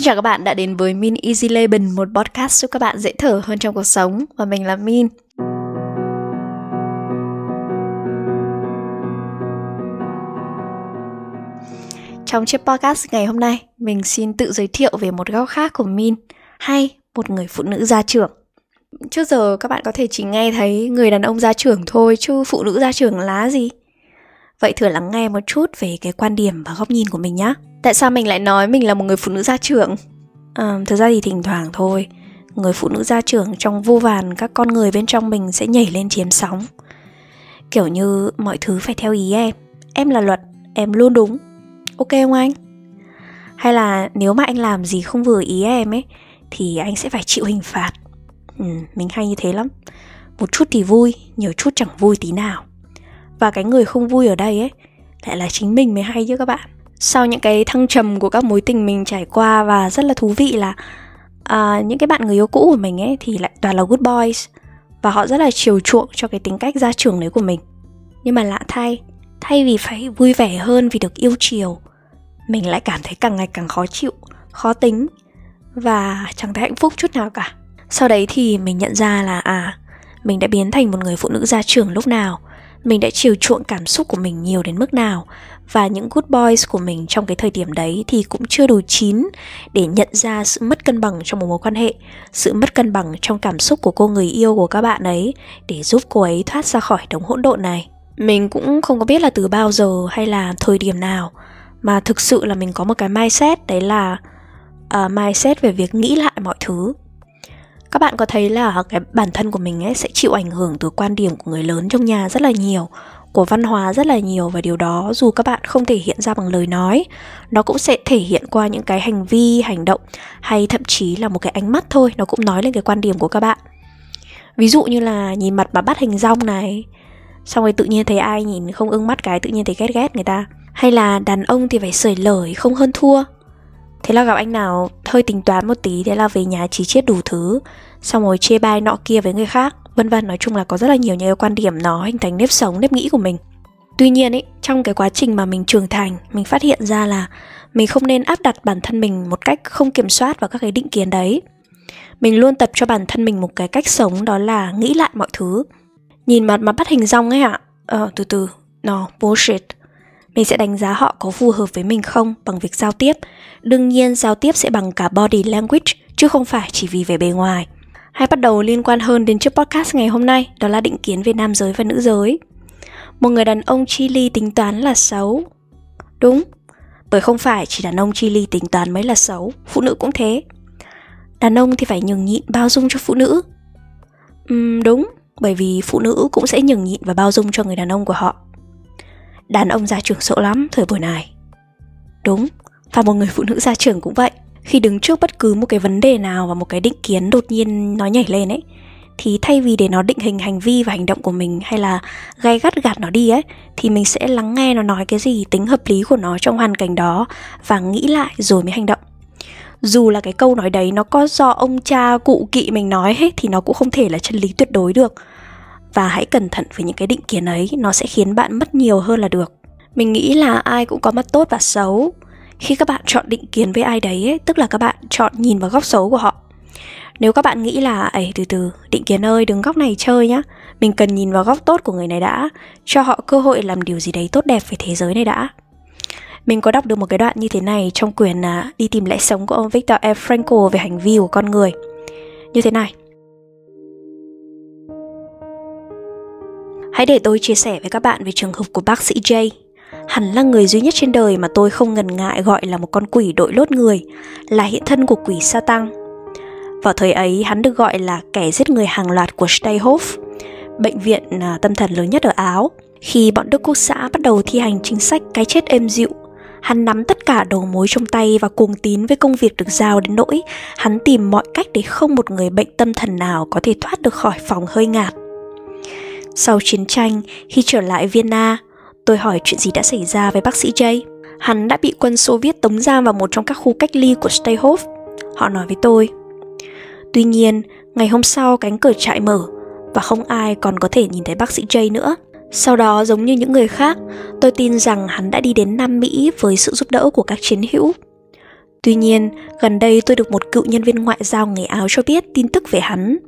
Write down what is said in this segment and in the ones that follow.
Xin chào các bạn đã đến với Min Easy Leben, một podcast giúp các bạn dễ thở hơn trong cuộc sống và mình là Min. Trong chiếc podcast ngày hôm nay, mình xin tự giới thiệu về một góc khác của Min, hay một người phụ nữ gia trưởng. Trước giờ các bạn có thể chỉ nghe thấy người đàn ông gia trưởng thôi, chứ phụ nữ gia trưởng là gì? Vậy thử lắng nghe một chút về cái quan điểm và góc nhìn của mình nhé. Tại sao mình lại nói mình là một người phụ nữ gia trưởng? À, thực ra thì thỉnh thoảng thôi, người phụ nữ gia trưởng trong vô vàn các con người bên trong mình sẽ nhảy lên chiếm sóng. Kiểu như mọi thứ phải theo ý em, em là luật, em luôn đúng. Ok không anh? Hay là nếu mà anh làm gì không vừa ý em ấy thì anh sẽ phải chịu hình phạt. Ừ, mình hay như thế lắm. Một chút thì vui, nhiều chút chẳng vui tí nào. Và cái người không vui ở đây ấy lại là chính mình mới hay chứ các bạn. Sau những cái thăng trầm của các mối tình mình trải qua và rất là thú vị là à, những cái bạn người yêu cũ của mình ấy thì lại toàn là good boys. Và họ rất là chiều chuộng cho cái tính cách gia trưởng đấy của mình. Nhưng mà lạ thay thay vì phải vui vẻ hơn vì được yêu chiều mình lại cảm thấy càng ngày càng khó chịu khó tính và chẳng thấy hạnh phúc chút nào cả. Sau đấy thì mình nhận ra là à mình đã biến thành một người phụ nữ gia trưởng lúc nào mình đã chiều chuộng cảm xúc của mình nhiều đến mức nào. Và những good boys của mình trong cái thời điểm đấy thì cũng chưa đủ chín để nhận ra sự mất cân bằng trong một mối quan hệ sự mất cân bằng trong cảm xúc của cô người yêu của các bạn ấy để giúp cô ấy thoát ra khỏi đống hỗn độn này. Mình cũng không có biết là từ bao giờ hay là thời điểm nào mà thực sự là mình có một cái mindset đấy là uh, mindset về việc nghĩ lại mọi thứ các bạn có thấy là cái bản thân của mình ấy sẽ chịu ảnh hưởng từ quan điểm của người lớn trong nhà rất là nhiều, của văn hóa rất là nhiều và điều đó dù các bạn không thể hiện ra bằng lời nói, nó cũng sẽ thể hiện qua những cái hành vi, hành động hay thậm chí là một cái ánh mắt thôi, nó cũng nói lên cái quan điểm của các bạn. Ví dụ như là nhìn mặt mà bắt hình rong này, xong rồi tự nhiên thấy ai nhìn không ưng mắt cái tự nhiên thấy ghét ghét người ta. Hay là đàn ông thì phải sởi lời không hơn thua. Thế là gặp anh nào hơi tính toán một tí, thế là về nhà chỉ chết đủ thứ, xong rồi chê bai nọ kia với người khác. Vân vân nói chung là có rất là nhiều những cái quan điểm nó hình thành nếp sống, nếp nghĩ của mình. Tuy nhiên ấy, trong cái quá trình mà mình trưởng thành, mình phát hiện ra là mình không nên áp đặt bản thân mình một cách không kiểm soát vào các cái định kiến đấy. Mình luôn tập cho bản thân mình một cái cách sống, đó là nghĩ lại mọi thứ. Nhìn mặt mà bắt hình rong ấy ạ. Ờ từ từ no bullshit mình sẽ đánh giá họ có phù hợp với mình không bằng việc giao tiếp đương nhiên giao tiếp sẽ bằng cả body language chứ không phải chỉ vì vẻ bề ngoài hay bắt đầu liên quan hơn đến chiếc podcast ngày hôm nay, đó là định kiến về nam giới và nữ giới. Một người đàn ông chi ly tính toán là xấu. Đúng, bởi không phải chỉ đàn ông chi ly tính toán mới là xấu, phụ nữ cũng thế. Đàn ông thì phải nhường nhịn bao dung cho phụ nữ. Uhm, đúng, bởi vì phụ nữ cũng sẽ nhường nhịn và bao dung cho người đàn ông của họ. Đàn ông ra trưởng sợ lắm thời buổi này. Đúng, và một người phụ nữ ra trưởng cũng vậy. Khi đứng trước bất cứ một cái vấn đề nào và một cái định kiến đột nhiên nó nhảy lên ấy thì thay vì để nó định hình hành vi và hành động của mình hay là gay gắt gạt nó đi ấy thì mình sẽ lắng nghe nó nói cái gì tính hợp lý của nó trong hoàn cảnh đó và nghĩ lại rồi mới hành động. Dù là cái câu nói đấy nó có do ông cha cụ kỵ mình nói hết thì nó cũng không thể là chân lý tuyệt đối được và hãy cẩn thận với những cái định kiến ấy nó sẽ khiến bạn mất nhiều hơn là được. Mình nghĩ là ai cũng có mặt tốt và xấu. Khi các bạn chọn định kiến với ai đấy ấy, tức là các bạn chọn nhìn vào góc xấu của họ. Nếu các bạn nghĩ là ấy từ từ định kiến ơi đứng góc này chơi nhá. Mình cần nhìn vào góc tốt của người này đã cho họ cơ hội làm điều gì đấy tốt đẹp về thế giới này đã. Mình có đọc được một cái đoạn như thế này trong quyển à, đi tìm lẽ sống của ông Viktor E. Frankl về hành vi của con người. Như thế này. Hãy để tôi chia sẻ với các bạn về trường hợp của bác sĩ Jay. hẳn là người duy nhất trên đời mà tôi không ngần ngại gọi là một con quỷ đội lốt người, là hiện thân của quỷ sa tăng. Vào thời ấy, hắn được gọi là kẻ giết người hàng loạt của Steyhof, bệnh viện à, tâm thần lớn nhất ở Áo. Khi bọn Đức Quốc xã bắt đầu thi hành chính sách cái chết êm dịu, hắn nắm tất cả đầu mối trong tay và cuồng tín với công việc được giao đến nỗi hắn tìm mọi cách để không một người bệnh tâm thần nào có thể thoát được khỏi phòng hơi ngạt. Sau chiến tranh, khi trở lại Vienna, Tôi hỏi chuyện gì đã xảy ra với bác sĩ J. Hắn đã bị quân Xô Viết tống giam vào một trong các khu cách ly của Steyhof. Họ nói với tôi. Tuy nhiên, ngày hôm sau cánh cửa trại mở và không ai còn có thể nhìn thấy bác sĩ J nữa. Sau đó giống như những người khác, tôi tin rằng hắn đã đi đến Nam Mỹ với sự giúp đỡ của các chiến hữu. Tuy nhiên, gần đây tôi được một cựu nhân viên ngoại giao người Áo cho biết tin tức về hắn.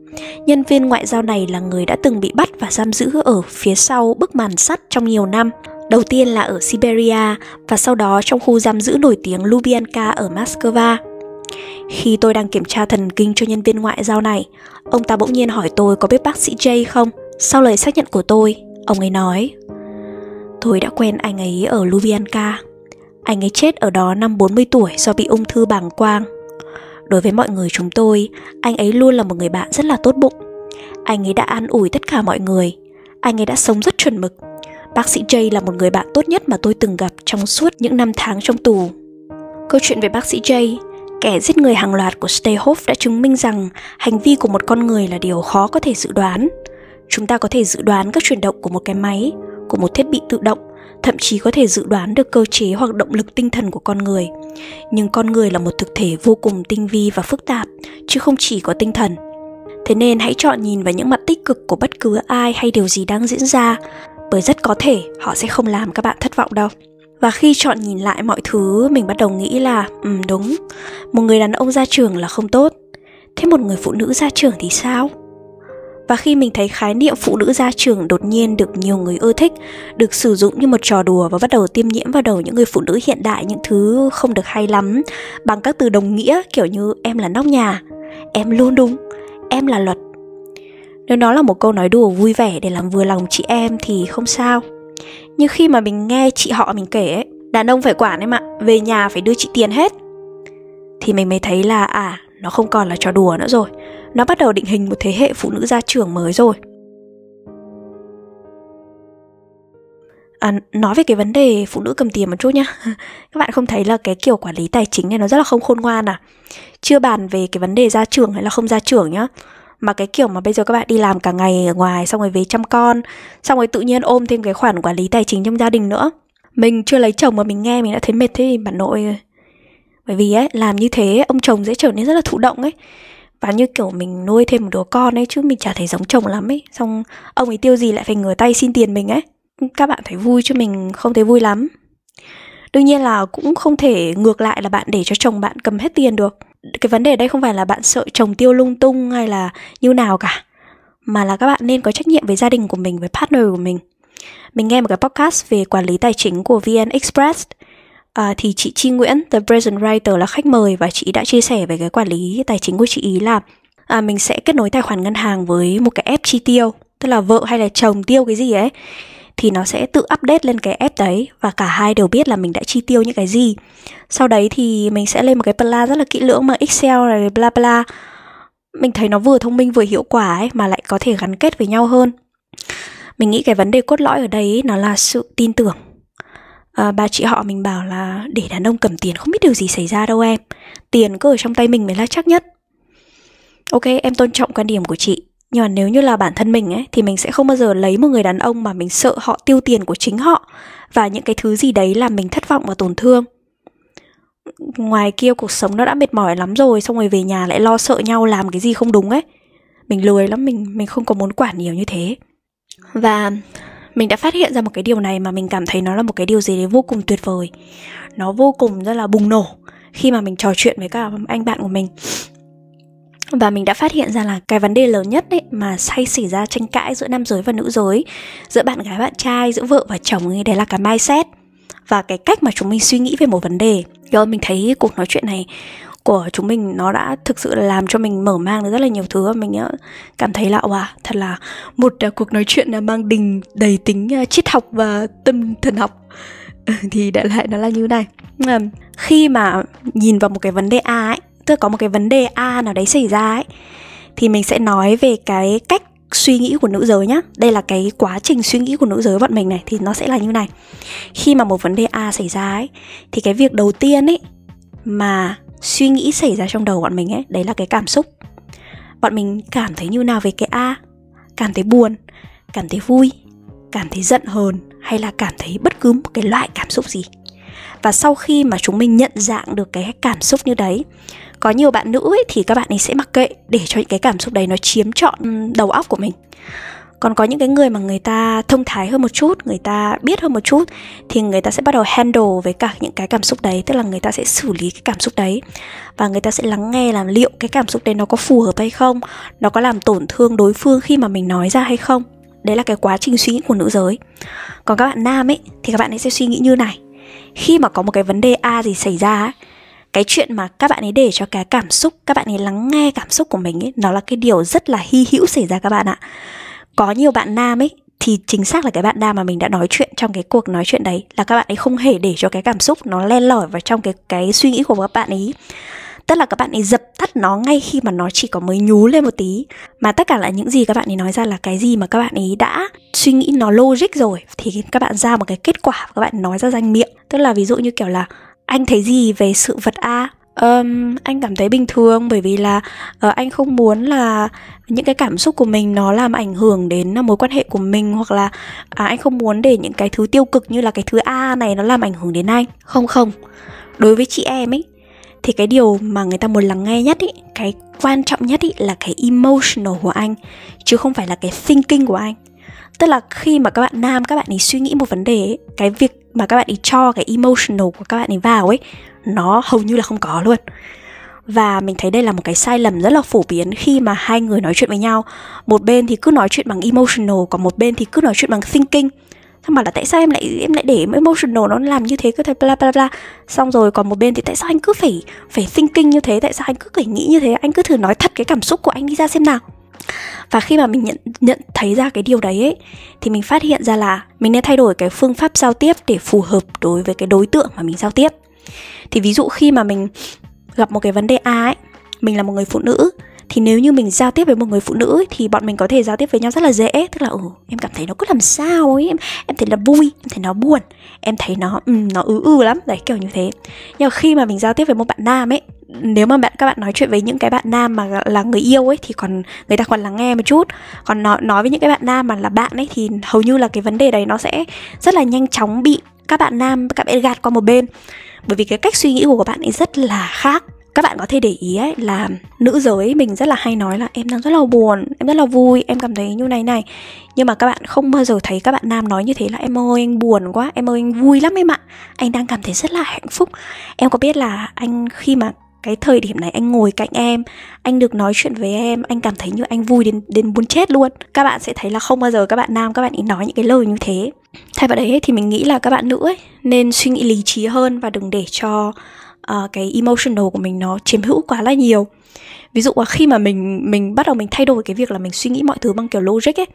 Nhân viên ngoại giao này là người đã từng bị bắt và giam giữ ở phía sau bức màn sắt trong nhiều năm. Đầu tiên là ở Siberia và sau đó trong khu giam giữ nổi tiếng Lubyanka ở Moscow. Khi tôi đang kiểm tra thần kinh cho nhân viên ngoại giao này, ông ta bỗng nhiên hỏi tôi có biết bác sĩ Jay không? Sau lời xác nhận của tôi, ông ấy nói Tôi đã quen anh ấy ở Lubyanka. Anh ấy chết ở đó năm 40 tuổi do bị ung thư bàng quang. Đối với mọi người chúng tôi, anh ấy luôn là một người bạn rất là tốt bụng. Anh ấy đã an ủi tất cả mọi người. Anh ấy đã sống rất chuẩn mực. Bác sĩ Jay là một người bạn tốt nhất mà tôi từng gặp trong suốt những năm tháng trong tù. Câu chuyện về bác sĩ Jay, kẻ giết người hàng loạt của Stayhoff đã chứng minh rằng hành vi của một con người là điều khó có thể dự đoán. Chúng ta có thể dự đoán các chuyển động của một cái máy, của một thiết bị tự động thậm chí có thể dự đoán được cơ chế hoặc động lực tinh thần của con người. Nhưng con người là một thực thể vô cùng tinh vi và phức tạp, chứ không chỉ có tinh thần. Thế nên hãy chọn nhìn vào những mặt tích cực của bất cứ ai hay điều gì đang diễn ra, bởi rất có thể họ sẽ không làm các bạn thất vọng đâu. Và khi chọn nhìn lại mọi thứ, mình bắt đầu nghĩ là ừ đúng, một người đàn ông ra trường là không tốt. Thế một người phụ nữ ra trường thì sao? Và khi mình thấy khái niệm phụ nữ gia trưởng đột nhiên được nhiều người ưa thích, được sử dụng như một trò đùa và bắt đầu tiêm nhiễm vào đầu những người phụ nữ hiện đại những thứ không được hay lắm bằng các từ đồng nghĩa kiểu như em là nóc nhà, em luôn đúng, em là luật. Nếu nó là một câu nói đùa vui vẻ để làm vừa lòng chị em thì không sao. Nhưng khi mà mình nghe chị họ mình kể ấy, đàn ông phải quản em ạ, về nhà phải đưa chị tiền hết. Thì mình mới thấy là à, nó không còn là trò đùa nữa rồi nó bắt đầu định hình một thế hệ phụ nữ gia trưởng mới rồi. À, nói về cái vấn đề phụ nữ cầm tiền một chút nhá. Các bạn không thấy là cái kiểu quản lý tài chính này nó rất là không khôn ngoan à? Chưa bàn về cái vấn đề gia trưởng hay là không gia trưởng nhá. Mà cái kiểu mà bây giờ các bạn đi làm cả ngày ở ngoài xong rồi về chăm con xong rồi tự nhiên ôm thêm cái khoản quản lý tài chính trong gia đình nữa. Mình chưa lấy chồng mà mình nghe mình đã thấy mệt thế thì bà nội bởi vì ấy làm như thế ông chồng dễ trở nên rất là thụ động ấy và như kiểu mình nuôi thêm một đứa con ấy chứ mình chả thấy giống chồng lắm ấy. Xong ông ấy tiêu gì lại phải ngửa tay xin tiền mình ấy. Các bạn thấy vui chứ mình không thấy vui lắm. Đương nhiên là cũng không thể ngược lại là bạn để cho chồng bạn cầm hết tiền được. Cái vấn đề đây không phải là bạn sợ chồng tiêu lung tung hay là như nào cả, mà là các bạn nên có trách nhiệm với gia đình của mình, với partner của mình. Mình nghe một cái podcast về quản lý tài chính của vn express à, thì chị Chi Nguyễn, The Present Writer là khách mời và chị đã chia sẻ về cái quản lý tài chính của chị ý là à, mình sẽ kết nối tài khoản ngân hàng với một cái app chi tiêu, tức là vợ hay là chồng tiêu cái gì ấy thì nó sẽ tự update lên cái app đấy và cả hai đều biết là mình đã chi tiêu những cái gì. Sau đấy thì mình sẽ lên một cái plan rất là kỹ lưỡng mà Excel rồi bla bla. Mình thấy nó vừa thông minh vừa hiệu quả ấy mà lại có thể gắn kết với nhau hơn. Mình nghĩ cái vấn đề cốt lõi ở đây nó là sự tin tưởng à, bà chị họ mình bảo là để đàn ông cầm tiền không biết điều gì xảy ra đâu em. Tiền cứ ở trong tay mình mới là chắc nhất. Ok em tôn trọng quan điểm của chị. Nhưng mà nếu như là bản thân mình ấy thì mình sẽ không bao giờ lấy một người đàn ông mà mình sợ họ tiêu tiền của chính họ. Và những cái thứ gì đấy làm mình thất vọng và tổn thương. Ngoài kia cuộc sống nó đã mệt mỏi lắm rồi xong rồi về nhà lại lo sợ nhau làm cái gì không đúng ấy. Mình lười lắm mình mình không có muốn quản nhiều như thế. Và mình đã phát hiện ra một cái điều này mà mình cảm thấy nó là một cái điều gì đấy vô cùng tuyệt vời. Nó vô cùng rất là bùng nổ khi mà mình trò chuyện với các anh bạn của mình. Và mình đã phát hiện ra là cái vấn đề lớn nhất ấy mà say xảy ra tranh cãi giữa nam giới và nữ giới, giữa bạn gái, bạn trai, giữa vợ và chồng ấy, đấy là cái mindset và cái cách mà chúng mình suy nghĩ về một vấn đề. Rồi mình thấy cuộc nói chuyện này của chúng mình nó đã thực sự là làm cho mình mở mang được rất là nhiều thứ và mình ờ, cảm thấy là, wow, thật là một ờ, cuộc nói chuyện là mang đình đầy tính triết học và tâm thần học. Ừ, thì đại lại nó là như này. Khi mà nhìn vào một cái vấn đề a ấy, tức là có một cái vấn đề a nào đấy xảy ra ấy, thì mình sẽ nói về cái cách suy nghĩ của nữ giới nhá. Đây là cái quá trình suy nghĩ của nữ giới bọn mình này, thì nó sẽ là như này. Khi mà một vấn đề a xảy ra ấy, thì cái việc đầu tiên ấy mà suy nghĩ xảy ra trong đầu bọn mình ấy, đấy là cái cảm xúc. Bọn mình cảm thấy như nào về cái a? Cảm thấy buồn, cảm thấy vui, cảm thấy giận hờn hay là cảm thấy bất cứ một cái loại cảm xúc gì? Và sau khi mà chúng mình nhận dạng được cái cảm xúc như đấy, có nhiều bạn nữ ấy thì các bạn ấy sẽ mặc kệ để cho những cái cảm xúc đấy nó chiếm trọn đầu óc của mình còn có những cái người mà người ta thông thái hơn một chút người ta biết hơn một chút thì người ta sẽ bắt đầu handle với cả những cái cảm xúc đấy tức là người ta sẽ xử lý cái cảm xúc đấy. Và người ta sẽ lắng nghe làm liệu cái cảm xúc đấy nó có phù hợp hay không nó có làm tổn thương đối phương khi mà mình nói ra hay không. Đấy là cái quá trình suy nghĩ của nữ giới. Còn các bạn nam ấy thì các bạn ấy sẽ suy nghĩ như này. Khi mà có một cái vấn đề a gì xảy ra ấy, cái chuyện mà các bạn ấy để cho cái cảm xúc các bạn ấy lắng nghe cảm xúc của mình ấy nó là cái điều rất là hy hữu xảy ra các bạn ạ có nhiều bạn nam ấy, thì chính xác là cái bạn nam mà mình đã nói chuyện trong cái cuộc nói chuyện đấy là các bạn ấy không hề để cho cái cảm xúc nó len lỏi vào trong cái cái suy nghĩ của các bạn ấy. Tức là các bạn ấy dập tắt nó ngay khi mà nó chỉ có mới nhú lên một tí. Mà tất cả là những gì các bạn ấy nói ra là cái gì mà các bạn ấy đã suy nghĩ nó logic rồi, thì các bạn ra một cái kết quả các bạn nói ra danh miệng. Tức là ví dụ như kiểu là, anh thấy gì về sự vật a? Um, anh cảm thấy bình thường bởi vì là uh, anh không muốn là những cái cảm xúc của mình nó làm ảnh hưởng đến mối quan hệ của mình hoặc là à, anh không muốn để những cái thứ tiêu cực như là cái thứ a này nó làm ảnh hưởng đến anh. Không không. Đối với chị em ấy thì cái điều mà người ta muốn lắng nghe nhất ý cái quan trọng nhất ý là cái emotional của anh chứ không phải là cái thinking của anh. Tức là khi mà các bạn nam các bạn ấy suy nghĩ một vấn đề ấy, cái việc mà các bạn ấy cho cái emotional của các bạn ấy vào ấy nó hầu như là không có luôn. Và mình thấy đây là một cái sai lầm rất là phổ biến khi mà hai người nói chuyện với nhau. Một bên thì cứ nói chuyện bằng emotional, còn một bên thì cứ nói chuyện bằng thinking. Xong bảo là tại sao em lại em lại để emotional nó làm như thế cứ thế bla bla bla. Xong rồi còn một bên thì tại sao anh cứ phải phải thinking như thế? Tại sao anh cứ phải nghĩ như thế? Anh cứ thử nói thật cái cảm xúc của anh đi ra xem nào. Và khi mà mình nhận nhận thấy ra cái điều đấy ấy, thì mình phát hiện ra là mình nên thay đổi cái phương pháp giao tiếp để phù hợp đối với cái đối tượng mà mình giao tiếp thì ví dụ khi mà mình gặp một cái vấn đề a ấy mình là một người phụ nữ thì nếu như mình giao tiếp với một người phụ nữ ấy, thì bọn mình có thể giao tiếp với nhau rất là dễ. Tức là ừ em cảm thấy nó cứ làm sao ấy em em thấy nó vui em thấy nó buồn em thấy nó um, nó ứ ư lắm. Đấy kiểu như thế. Nhưng mà khi mà mình giao tiếp với một bạn nam ấy nếu mà bạn các bạn nói chuyện với những cái bạn nam mà là người yêu ấy thì còn người ta còn lắng nghe một chút. Còn nói nói với những cái bạn nam mà là bạn ấy thì hầu như là cái vấn đề đấy nó sẽ rất là nhanh chóng bị các bạn nam các bạn gạt qua một bên bởi vì cái cách suy nghĩ của các bạn ấy rất là khác. Các bạn có thể để ý ấy là nữ giới mình rất là hay nói là em đang rất là buồn, em rất là vui, em cảm thấy như này này. Nhưng mà các bạn không bao giờ thấy các bạn nam nói như thế là em ơi, anh buồn quá, em ơi, anh vui lắm em ạ. Anh đang cảm thấy rất là hạnh phúc. Em có biết là anh khi mà cái thời điểm này anh ngồi cạnh em anh được nói chuyện với em anh cảm thấy như anh vui đến đến muốn chết luôn. Các bạn sẽ thấy là không bao giờ các bạn nam các bạn ý nói những cái lời như thế. Thay vào đấy thì mình nghĩ là các bạn nữ ấy nên suy nghĩ lý trí hơn và đừng để cho uh, cái emotional của mình nó chiếm hữu quá là nhiều. Ví dụ là khi mà mình mình bắt đầu mình thay đổi cái việc là mình suy nghĩ mọi thứ bằng kiểu logic ấy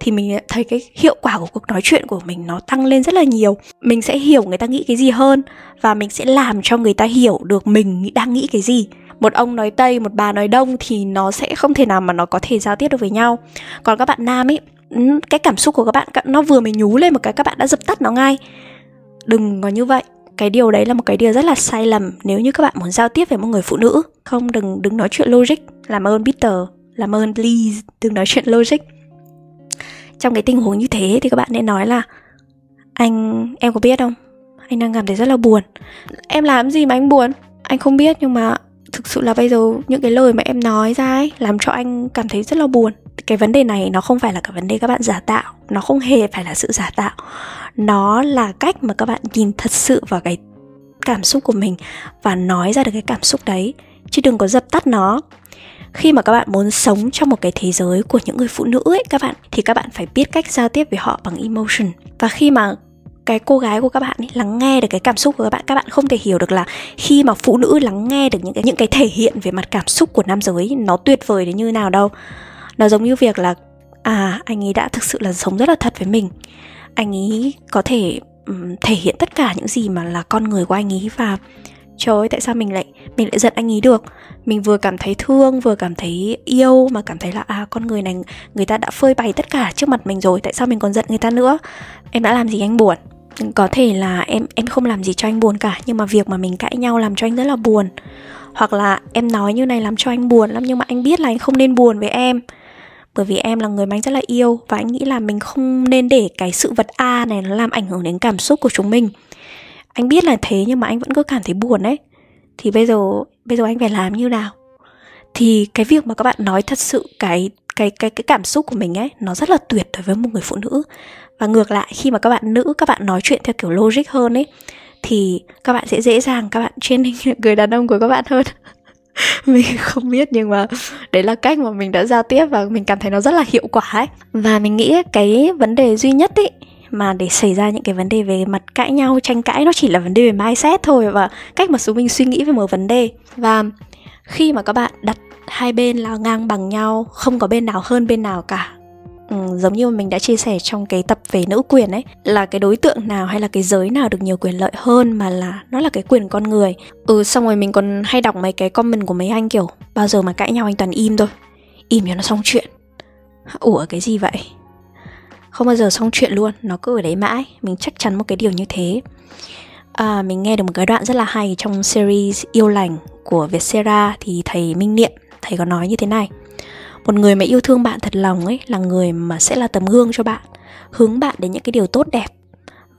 thì mình thấy cái hiệu quả của cuộc nói chuyện của mình nó tăng lên rất là nhiều. Mình sẽ hiểu người ta nghĩ cái gì hơn và mình sẽ làm cho người ta hiểu được mình đang nghĩ cái gì. Một ông nói tây, một bà nói đông thì nó sẽ không thể nào mà nó có thể giao tiếp được với nhau. Còn các bạn nam ấy cái cảm xúc của các bạn nó vừa mới nhú lên một cái, các bạn đã dập tắt nó ngay. Đừng có như vậy. Cái điều đấy là một cái điều rất là sai lầm nếu như các bạn muốn giao tiếp với một người phụ nữ. Không, đừng đừng nói chuyện logic. Làm ơn Peter, làm ơn please đừng nói chuyện logic trong cái tình huống như thế thì các bạn nên nói là, anh, em có biết không? Anh đang cảm thấy rất là buồn. Em làm gì mà anh buồn? Anh không biết, nhưng mà thực sự là bây giờ những cái lời mà em nói ra ấy làm cho anh cảm thấy rất là buồn. Cái vấn đề này nó không phải là cái vấn đề các bạn giả tạo, nó không hề phải là sự giả tạo. Nó là cách mà các bạn nhìn thật sự vào cái cảm xúc của mình và nói ra được cái cảm xúc đấy, chứ đừng có dập tắt nó khi mà các bạn muốn sống trong một cái thế giới của những người phụ nữ ấy các bạn thì các bạn phải biết cách giao tiếp với họ bằng emotion. Và khi mà cái cô gái của các bạn ấy lắng nghe được cái cảm xúc của các bạn các bạn không thể hiểu được là khi mà phụ nữ lắng nghe được những cái những cái thể hiện về mặt cảm xúc của nam giới nó tuyệt vời đến như nào đâu. Nó giống như việc là à anh ấy đã thực sự là sống rất là thật với mình. Anh ấy có thể um, thể hiện tất cả những gì mà là con người của anh ấy và trời ơi tại sao mình lại mình lại giận anh ấy được? Mình vừa cảm thấy thương, vừa cảm thấy yêu mà cảm thấy là à con người này, người ta đã phơi bày tất cả trước mặt mình rồi, tại sao mình còn giận người ta nữa? Em đã làm gì anh buồn? Có thể là em em không làm gì cho anh buồn cả, nhưng mà việc mà mình cãi nhau làm cho anh rất là buồn. Hoặc là em nói như này làm cho anh buồn lắm, nhưng mà anh biết là anh không nên buồn với em. Bởi vì em là người mà anh rất là yêu và anh nghĩ là mình không nên để cái sự vật a này nó làm ảnh hưởng đến cảm xúc của chúng mình anh biết là thế nhưng mà anh vẫn cứ cảm thấy buồn đấy thì bây giờ bây giờ anh phải làm như nào? Thì cái việc mà các bạn nói thật sự cái cái cái cái cảm xúc của mình ấy, nó rất là tuyệt đối với một người phụ nữ. Và ngược lại, khi mà các bạn nữ, các bạn nói chuyện theo kiểu logic hơn ấy, thì các bạn sẽ dễ dàng, các bạn training người đàn ông của các bạn hơn. Mình không biết nhưng mà đấy là cách mà mình đã giao tiếp và mình cảm thấy nó rất là hiệu quả ấy. Và mình nghĩ cái vấn đề duy nhất ấy mà để xảy ra những cái vấn đề về mặt cãi nhau tranh cãi nó chỉ là vấn đề về mindset thôi và cách mà chúng mình suy nghĩ về một vấn đề. Và khi mà các bạn đặt hai bên là ngang bằng nhau không có bên nào hơn bên nào cả ừ, giống như mình đã chia sẻ trong cái tập về nữ quyền ấy là cái đối tượng nào hay là cái giới nào được nhiều quyền lợi hơn mà là nó là cái quyền con người. Ừ xong rồi mình còn hay đọc mấy cái comment của mấy anh kiểu bao giờ mà cãi nhau anh toàn im thôi im cho nó xong chuyện. Ủa cái gì vậy? Không bao giờ xong chuyện luôn nó cứ ở đấy mãi. Mình chắc chắn một cái điều như thế. À, mình nghe được một cái đoạn rất là hay trong series yêu lành của Vietcetera thì thầy Minh Niệm thầy có nói như thế này. Một người mà yêu thương bạn thật lòng ấy là người mà sẽ là tấm gương cho bạn hướng bạn đến những cái điều tốt đẹp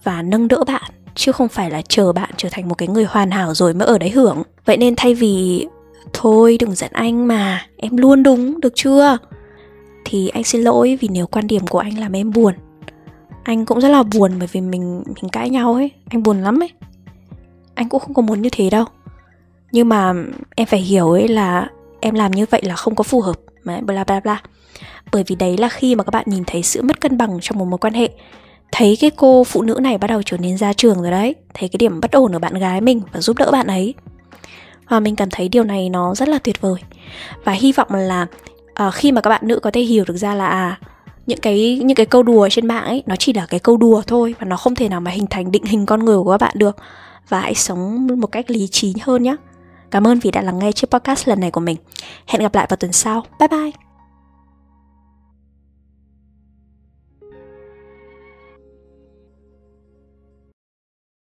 và nâng đỡ bạn chứ không phải là chờ bạn trở thành một cái người hoàn hảo rồi mới ở đấy hưởng. Vậy nên thay vì thôi đừng giận anh mà em luôn đúng được chưa? Thì anh xin lỗi vì nếu quan điểm của anh làm em buồn. Anh cũng rất là buồn bởi vì mình mình cãi nhau ấy. Anh buồn lắm ấy. Anh cũng không có muốn như thế đâu. Nhưng mà em phải hiểu ấy là em làm như vậy là không có phù hợp, mà bla bla bla. Bởi vì đấy là khi mà các bạn nhìn thấy sự mất cân bằng trong một mối quan hệ. Thấy cái cô phụ nữ này bắt đầu trở nên ra trường rồi đấy. Thấy cái điểm bất ổn ở bạn gái mình và giúp đỡ bạn ấy. Và mình cảm thấy điều này nó rất là tuyệt vời. Và hy vọng là uh, khi mà các bạn nữ có thể hiểu được ra là à những cái những cái câu đùa trên mạng ấy nó chỉ là cái câu đùa thôi và nó không thể nào mà hình thành định hình con người của các bạn được và hãy sống một cách lý trí hơn nhé Cảm ơn vì đã lắng nghe chiếc podcast lần này của mình. Hẹn gặp lại vào tuần sau. Bye bye!